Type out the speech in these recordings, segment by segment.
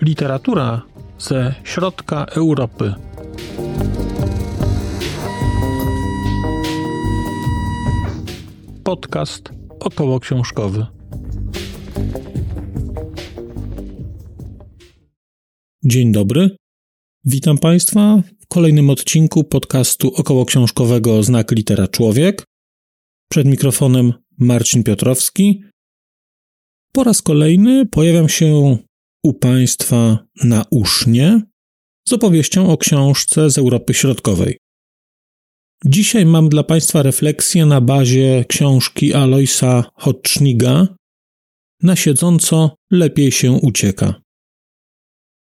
Literatura ze środka Europy. Podcast około książkowy. Dzień dobry. Witam Państwa kolejnym odcinku podcastu około książkowego Znak Litera Człowiek. Przed mikrofonem Marcin Piotrowski. Po raz kolejny pojawiam się u Państwa na usznie z opowieścią o książce z Europy Środkowej. Dzisiaj mam dla Państwa refleksję na bazie książki Aloisa Hotschniga Na siedząco lepiej się ucieka.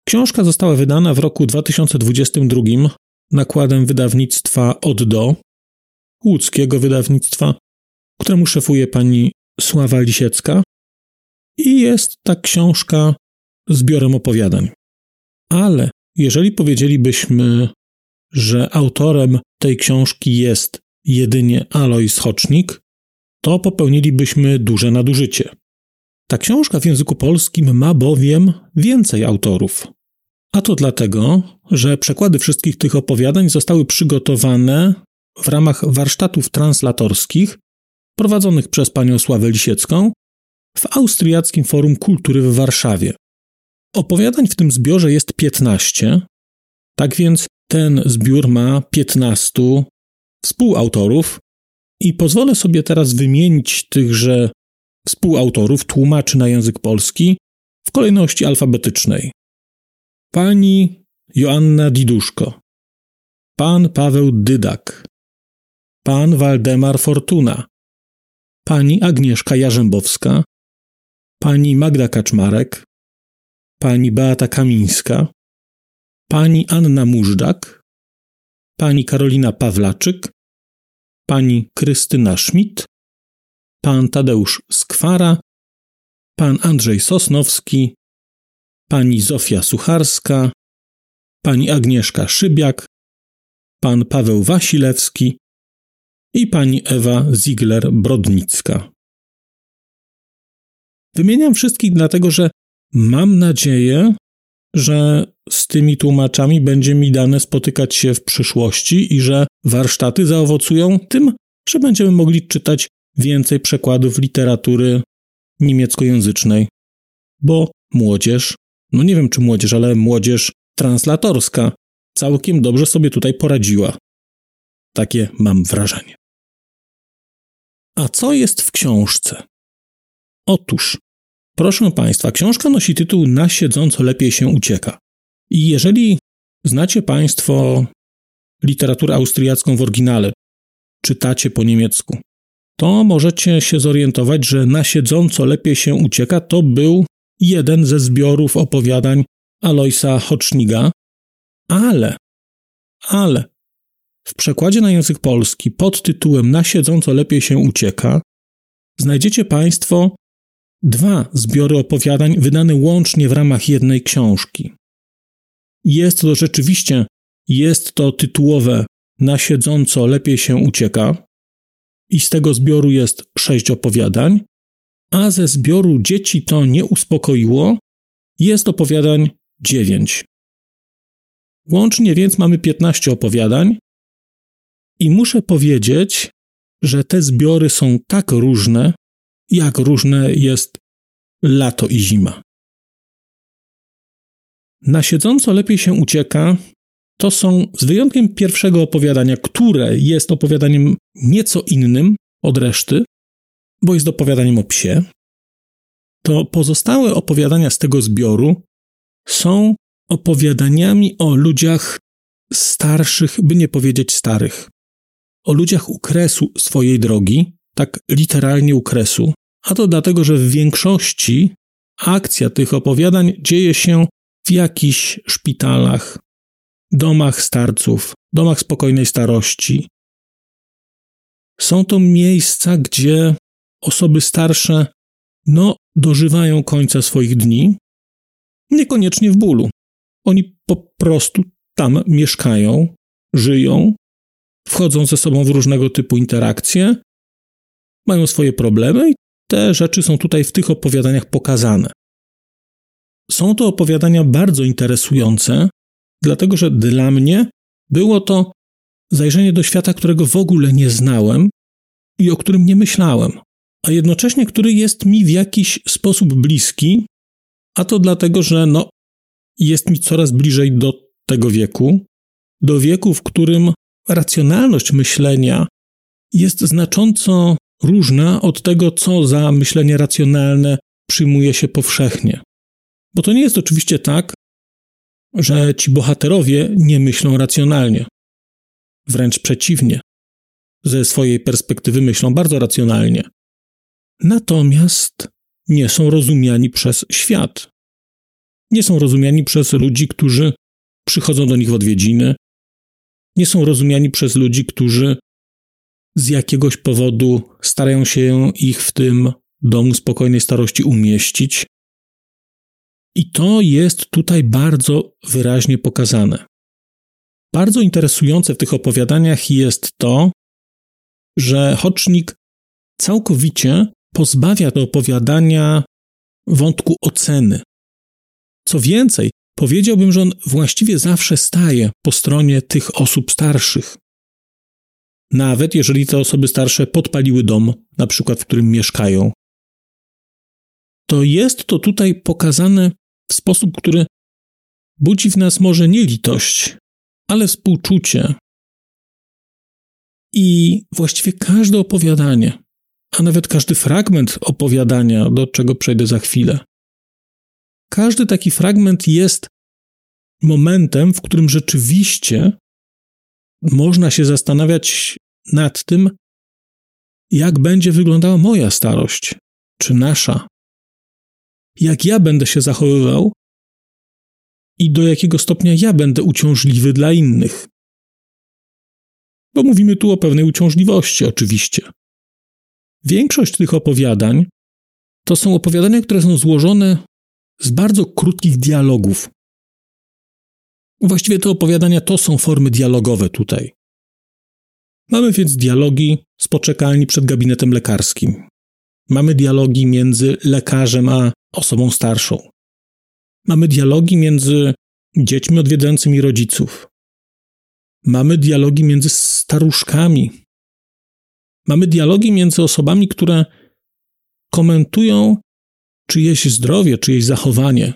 Książka została wydana w roku 2022 nakładem wydawnictwa Od do, łódzkiego wydawnictwa, któremu szefuje pani Sława Lisiecka. I jest ta książka zbiorem opowiadań. Ale jeżeli powiedzielibyśmy, że autorem tej książki jest jedynie Alois Hocznik, to popełnilibyśmy duże nadużycie. Ta książka w języku polskim ma bowiem więcej autorów. A to dlatego, że przekłady wszystkich tych opowiadań zostały przygotowane w ramach warsztatów translatorskich prowadzonych przez panią Sławę Lisiecką w Austriackim Forum Kultury w Warszawie. Opowiadań w tym zbiorze jest 15, tak więc ten zbiór ma 15 współautorów i pozwolę sobie teraz wymienić tychże współautorów, tłumaczy na język polski w kolejności alfabetycznej. Pani Joanna Diduszko, pan Paweł Dydak, pan Waldemar Fortuna, pani Agnieszka Jarzębowska, pani Magda Kaczmarek, pani Beata Kamińska, pani Anna Mużdżak, pani Karolina Pawlaczyk, pani Krystyna Schmidt, pan Tadeusz Skwara, pan Andrzej Sosnowski, pani Zofia Sucharska, pani Agnieszka Szybiak, pan Paweł Wasilewski i pani Ewa Ziegler-Brodnicka. Wymieniam wszystkich dlatego, że mam nadzieję, że z tymi tłumaczami będzie mi dane spotykać się w przyszłości i że warsztaty zaowocują tym, że będziemy mogli czytać więcej przekładów literatury niemieckojęzycznej. Bo młodzież, no nie wiem czy młodzież, ale młodzież translatorska całkiem dobrze sobie tutaj poradziła. Takie mam wrażenie. A co jest w książce? Otóż, proszę Państwa, książka nosi tytuł Na siedząco lepiej się ucieka. I jeżeli znacie Państwo literaturę austriacką w oryginale, czytacie po niemiecku, to możecie się zorientować, że na siedząco lepiej się ucieka. To był jeden ze zbiorów opowiadań Aloisa Hoczniga, ale, ale w przekładzie na język polski pod tytułem Na siedząco lepiej się ucieka znajdziecie Państwo dwa zbiory opowiadań wydane łącznie w ramach jednej książki. Jest to rzeczywiście, jest to tytułowe Na siedząco lepiej się ucieka i z tego zbioru jest sześć opowiadań, a ze zbioru Dzieci to nie uspokoiło jest opowiadań dziewięć. Łącznie więc mamy 15 opowiadań i muszę powiedzieć, że te zbiory są tak różne, jak różne jest lato i zima. Na siedząco lepiej się ucieka to są, z wyjątkiem pierwszego opowiadania, które jest opowiadaniem nieco innym od reszty, bo jest opowiadaniem o psie, to pozostałe opowiadania z tego zbioru są opowiadaniami o ludziach starszych, by nie powiedzieć starych. O ludziach u kresu swojej drogi, tak literalnie u kresu, a to dlatego, że w większości akcja tych opowiadań dzieje się w jakichś szpitalach, domach starców, domach spokojnej starości. Są to miejsca, gdzie osoby starsze no, dożywają końca swoich dni, niekoniecznie w bólu. Oni po prostu tam mieszkają, żyją wchodzą ze sobą w różnego typu interakcje, mają swoje problemy i te rzeczy są tutaj w tych opowiadaniach pokazane. Są to opowiadania bardzo interesujące, dlatego że dla mnie było to zajrzenie do świata, którego w ogóle nie znałem i o którym nie myślałem, a jednocześnie który jest mi w jakiś sposób bliski, a to dlatego, że no, jest mi coraz bliżej do tego wieku, do wieku, w którym racjonalność myślenia jest znacząco różna od tego, co za myślenie racjonalne przyjmuje się powszechnie. Bo to nie jest oczywiście tak, że ci bohaterowie nie myślą racjonalnie. Wręcz przeciwnie. Ze swojej perspektywy myślą bardzo racjonalnie. Natomiast nie są rozumiani przez świat. Nie są rozumiani przez ludzi, którzy przychodzą do nich w odwiedziny. Nie są rozumiani przez ludzi, którzy z jakiegoś powodu starają się ich w tym domu spokojnej starości umieścić. I to jest tutaj bardzo wyraźnie pokazane. Bardzo interesujące w tych opowiadaniach jest to, że Hocznik całkowicie pozbawia te opowiadania wątku oceny. Co więcej, powiedziałbym, że on właściwie zawsze staje po stronie tych osób starszych. Nawet jeżeli te osoby starsze podpaliły dom, na przykład w którym mieszkają, to jest to tutaj pokazane w sposób, który budzi w nas może nie litość, ale współczucie. I właściwie każde opowiadanie, a nawet każdy fragment opowiadania, do czego przejdę za chwilę, każdy taki fragment jest momentem, w którym rzeczywiście można się zastanawiać nad tym, jak będzie wyglądała moja starość, czy nasza. Jak ja będę się zachowywał i do jakiego stopnia ja będę uciążliwy dla innych. Bo mówimy tu o pewnej uciążliwości, oczywiście. Większość tych opowiadań to są opowiadania, które są złożone z bardzo krótkich dialogów. Właściwie te opowiadania to są formy dialogowe tutaj. Mamy więc dialogi z poczekalni przed gabinetem lekarskim. Mamy dialogi między lekarzem a osobą starszą. Mamy dialogi między dziećmi odwiedzającymi rodziców. Mamy dialogi między staruszkami. Mamy dialogi między osobami, które komentują czyjeś zdrowie, czyjeś zachowanie.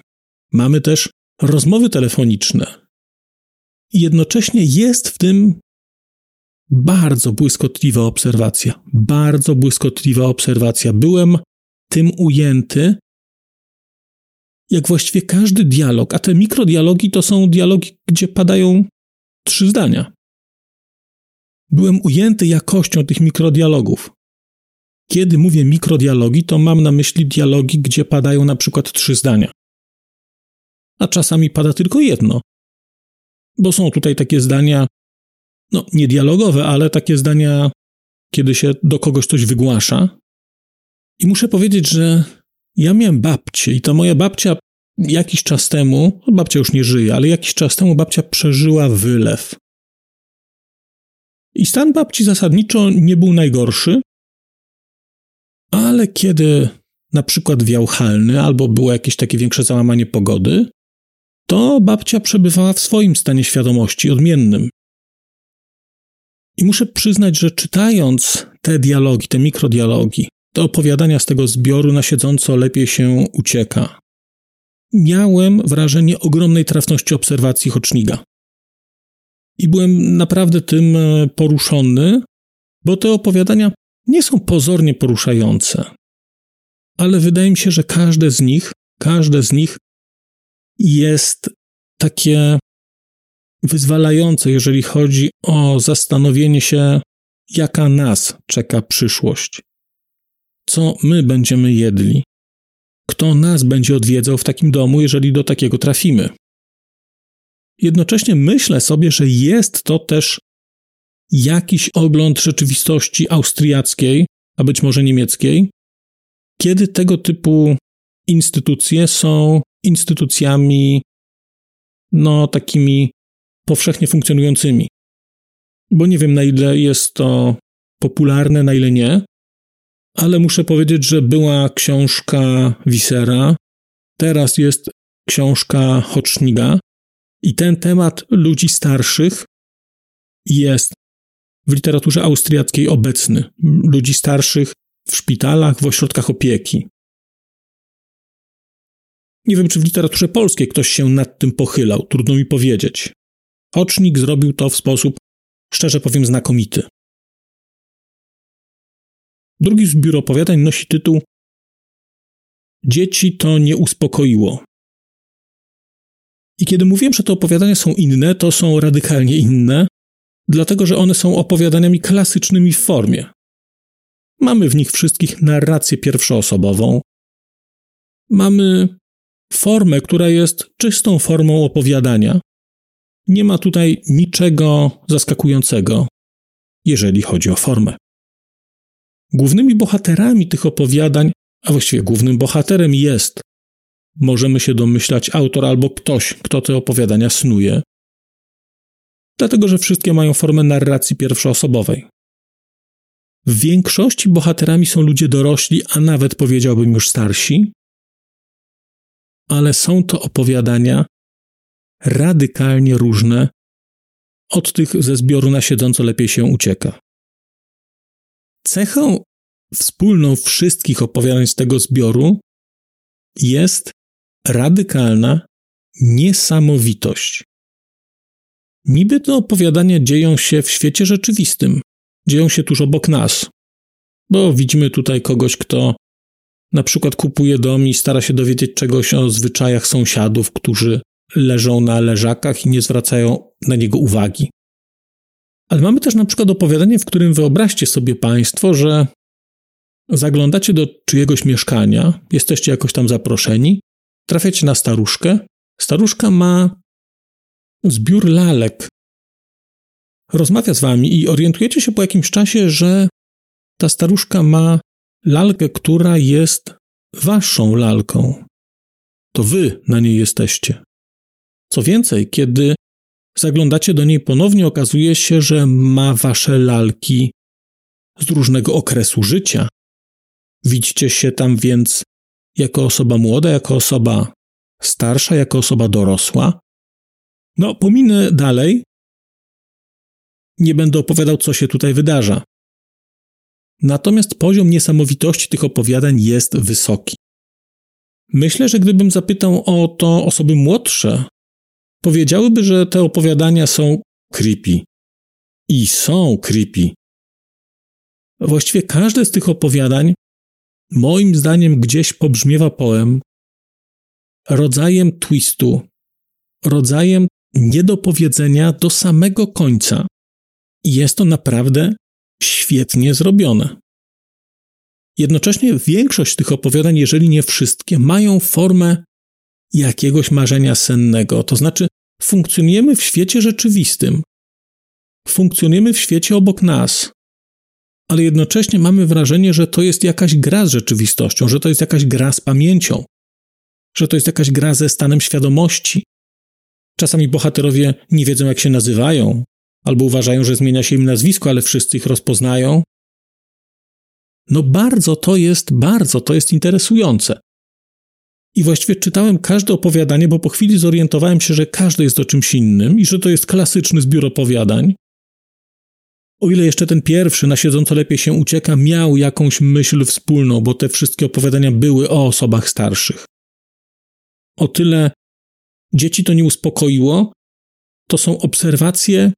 Mamy też rozmowy telefoniczne. I jednocześnie jest w tym bardzo błyskotliwa obserwacja. Bardzo błyskotliwa obserwacja. Byłem tym ujęty, jak właściwie każdy dialog, a te mikrodialogi to są dialogi, gdzie padają trzy zdania. Byłem ujęty jakością tych mikrodialogów. Kiedy mówię mikrodialogi, to mam na myśli dialogi, gdzie padają na przykład trzy zdania. A czasami pada tylko jedno. Bo są tutaj takie zdania, no nie dialogowe, ale takie zdania, kiedy się do kogoś coś wygłasza. I muszę powiedzieć, że ja miałem babcię i ta moja babcia jakiś czas temu, no babcia już nie żyje, ale jakiś czas temu babcia przeżyła wylew. I stan babci zasadniczo nie był najgorszy, ale kiedy na przykład wiał halny albo było jakieś takie większe załamanie pogody, to babcia przebywała w swoim stanie świadomości odmiennym. I muszę przyznać, że czytając te dialogi, te mikrodialogi, te opowiadania z tego zbioru na siedząco lepiej się ucieka. Miałem wrażenie ogromnej trafności obserwacji Hoczniga. I byłem naprawdę tym e, poruszony, bo te opowiadania nie są pozornie poruszające. Ale wydaje mi się, że każde z nich, każde z nich jest takie wyzwalające, jeżeli chodzi o zastanowienie się, jaka nas czeka przyszłość. Co my będziemy jedli? Kto nas będzie odwiedzał w takim domu, jeżeli do takiego trafimy? Jednocześnie myślę sobie, że jest to też jakiś ogląd rzeczywistości austriackiej, a być może niemieckiej, kiedy tego typu instytucje są instytucjami, no, takimi powszechnie funkcjonującymi. bo nie wiem na ile jest to popularne, na ile nie, ale muszę powiedzieć, że była książka Wisera, teraz jest książka Hoczniga i ten temat ludzi starszych jest w literaturze austriackiej obecny. Ludzi starszych w szpitalach, w ośrodkach opieki. Nie wiem, czy w literaturze polskiej ktoś się nad tym pochylał, trudno mi powiedzieć. Ocznik zrobił to w sposób, szczerze powiem, znakomity. Drugi zbiór opowiadań nosi tytuł Dzieci to nie uspokoiło. I kiedy mówiłem, że te opowiadania są inne, to są radykalnie inne, dlatego że one są opowiadaniami klasycznymi w formie. Mamy w nich wszystkich narrację pierwszoosobową. Mamy formę, która jest czystą formą opowiadania. Nie ma tutaj niczego zaskakującego, jeżeli chodzi o formę. Głównymi bohaterami tych opowiadań, a właściwie głównym bohaterem jest, możemy się domyślać, autor albo ktoś, kto te opowiadania snuje, dlatego że wszystkie mają formę narracji pierwszoosobowej. W większości bohaterami są ludzie dorośli, a nawet powiedziałbym już starsi, ale są to opowiadania radykalnie różne od tych ze zbioru na siedząco lepiej się ucieka. Cechą wspólną wszystkich opowiadań z tego zbioru jest radykalna niesamowitość. Niby te opowiadania dzieją się w świecie rzeczywistym, dzieją się tuż obok nas, bo widzimy tutaj kogoś, kto na przykład kupuje dom i stara się dowiedzieć czegoś o zwyczajach sąsiadów, którzy leżą na leżakach i nie zwracają na niego uwagi. Ale mamy też na przykład opowiadanie, w którym wyobraźcie sobie Państwo, że zaglądacie do czyjegoś mieszkania, jesteście jakoś tam zaproszeni, trafiacie na staruszkę. Staruszka ma zbiór lalek. Rozmawia z wami i orientujecie się po jakimś czasie, że ta staruszka ma lalkę, która jest waszą lalką. To wy na niej jesteście. Co więcej, kiedy zaglądacie do niej ponownie, okazuje się, że ma wasze lalki z różnego okresu życia. Widzicie się tam więc jako osoba młoda, jako osoba starsza, jako osoba dorosła. No, pominę dalej. Nie będę opowiadał, co się tutaj wydarza. Natomiast poziom niesamowitości tych opowiadań jest wysoki. Myślę, że gdybym zapytał o to osoby młodsze, powiedziałyby, że te opowiadania są creepy. I są creepy. Właściwie każde z tych opowiadań, moim zdaniem, gdzieś pobrzmiewa poem rodzajem twistu, rodzajem niedopowiedzenia do samego końca. I jest to naprawdę świetnie zrobione. Jednocześnie większość tych opowiadań, jeżeli nie wszystkie, mają formę jakiegoś marzenia sennego, to znaczy funkcjonujemy w świecie rzeczywistym, funkcjonujemy w świecie obok nas, ale jednocześnie mamy wrażenie, że to jest jakaś gra z rzeczywistością, że to jest jakaś gra z pamięcią, że to jest jakaś gra ze stanem świadomości. Czasami bohaterowie nie wiedzą, jak się nazywają, albo uważają, że zmienia się im nazwisko, ale wszyscy ich rozpoznają. No bardzo to jest, bardzo to jest interesujące. I właściwie czytałem każde opowiadanie, bo po chwili zorientowałem się, że każde jest o czymś innym i że to jest klasyczny zbiór opowiadań. O ile jeszcze ten pierwszy, na siedząco lepiej się ucieka, miał jakąś myśl wspólną, bo te wszystkie opowiadania były o osobach starszych. O tyle dzieci to nie uspokoiło, to są obserwacje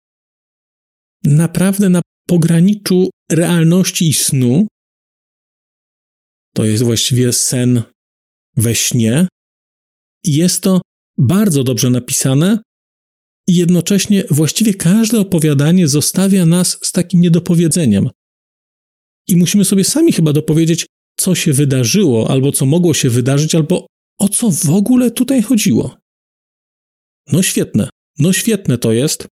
naprawdę na pograniczu realności i snu. To jest właściwie sen we śnie. Jest to bardzo dobrze napisane, i jednocześnie właściwie każde opowiadanie zostawia nas z takim niedopowiedzeniem. I musimy sobie sami chyba dopowiedzieć, co się wydarzyło, albo co mogło się wydarzyć, albo o co w ogóle tutaj chodziło. No świetne, no świetne to jest.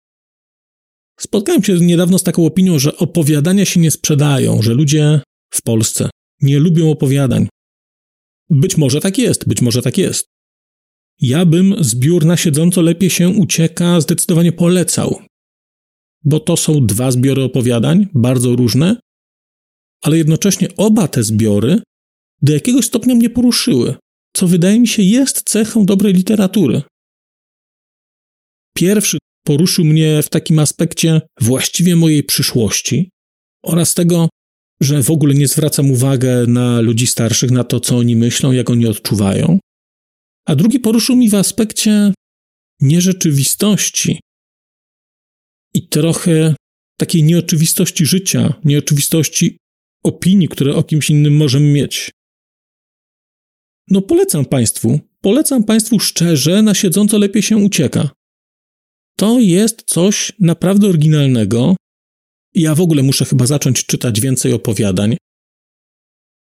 Spotkałem się niedawno z taką opinią, że opowiadania się nie sprzedają, że ludzie w Polsce nie lubią opowiadań. Być może tak jest, być może tak jest. Ja bym zbiór na siedząco lepiej się ucieka zdecydowanie polecał. bo to są dwa zbiory opowiadań, bardzo różne, ale jednocześnie oba te zbiory do jakiegoś stopnia mnie poruszyły, co wydaje mi się jest cechą dobrej literatury. Pierwszy poruszył mnie w takim aspekcie właściwie mojej przyszłości oraz tego, że w ogóle nie zwracam uwagi na ludzi starszych, na to, co oni myślą, jak oni odczuwają. A drugi poruszył mi w aspekcie nierzeczywistości i trochę takiej nieoczywistości życia, nieoczywistości opinii, które o kimś innym możemy mieć. No polecam Państwu, polecam Państwu szczerze, na siedząco lepiej się ucieka. To jest coś naprawdę oryginalnego. Ja w ogóle muszę chyba zacząć czytać więcej opowiadań,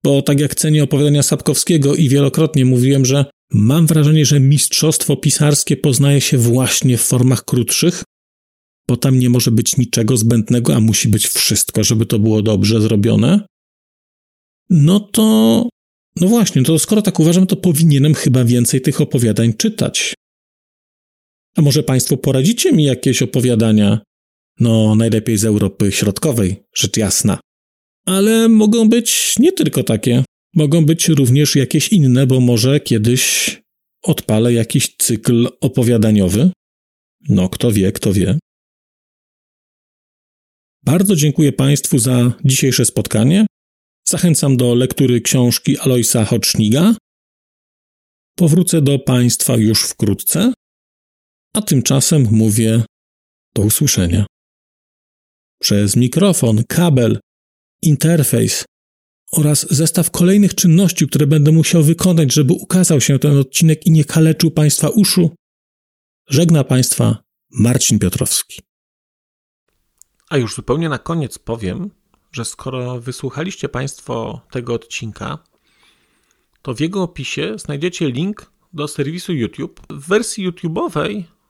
bo tak jak cenię opowiadania Sapkowskiego i wielokrotnie mówiłem, że mam wrażenie, że mistrzostwo pisarskie poznaje się właśnie w formach krótszych, bo tam nie może być niczego zbędnego, a musi być wszystko, żeby to było dobrze zrobione. No to, no właśnie, to skoro tak uważam, to powinienem chyba więcej tych opowiadań czytać. A może Państwo poradzicie mi jakieś opowiadania? No, najlepiej z Europy Środkowej, rzecz jasna. Ale mogą być nie tylko takie. Mogą być również jakieś inne, bo może kiedyś odpalę jakiś cykl opowiadaniowy. No, kto wie, kto wie. Bardzo dziękuję Państwu za dzisiejsze spotkanie. Zachęcam do lektury książki Aloisa Hoczniga. Powrócę do Państwa już wkrótce, a tymczasem mówię do usłyszenia. Przez mikrofon, kabel, interfejs oraz zestaw kolejnych czynności, które będę musiał wykonać, żeby ukazał się ten odcinek i nie kaleczył Państwa uszu, żegna Państwa Marcin Piotrowski. A już zupełnie na koniec powiem, że skoro wysłuchaliście Państwo tego odcinka, to w jego opisie znajdziecie link do serwisu YouTube. W wersji YouTube'owej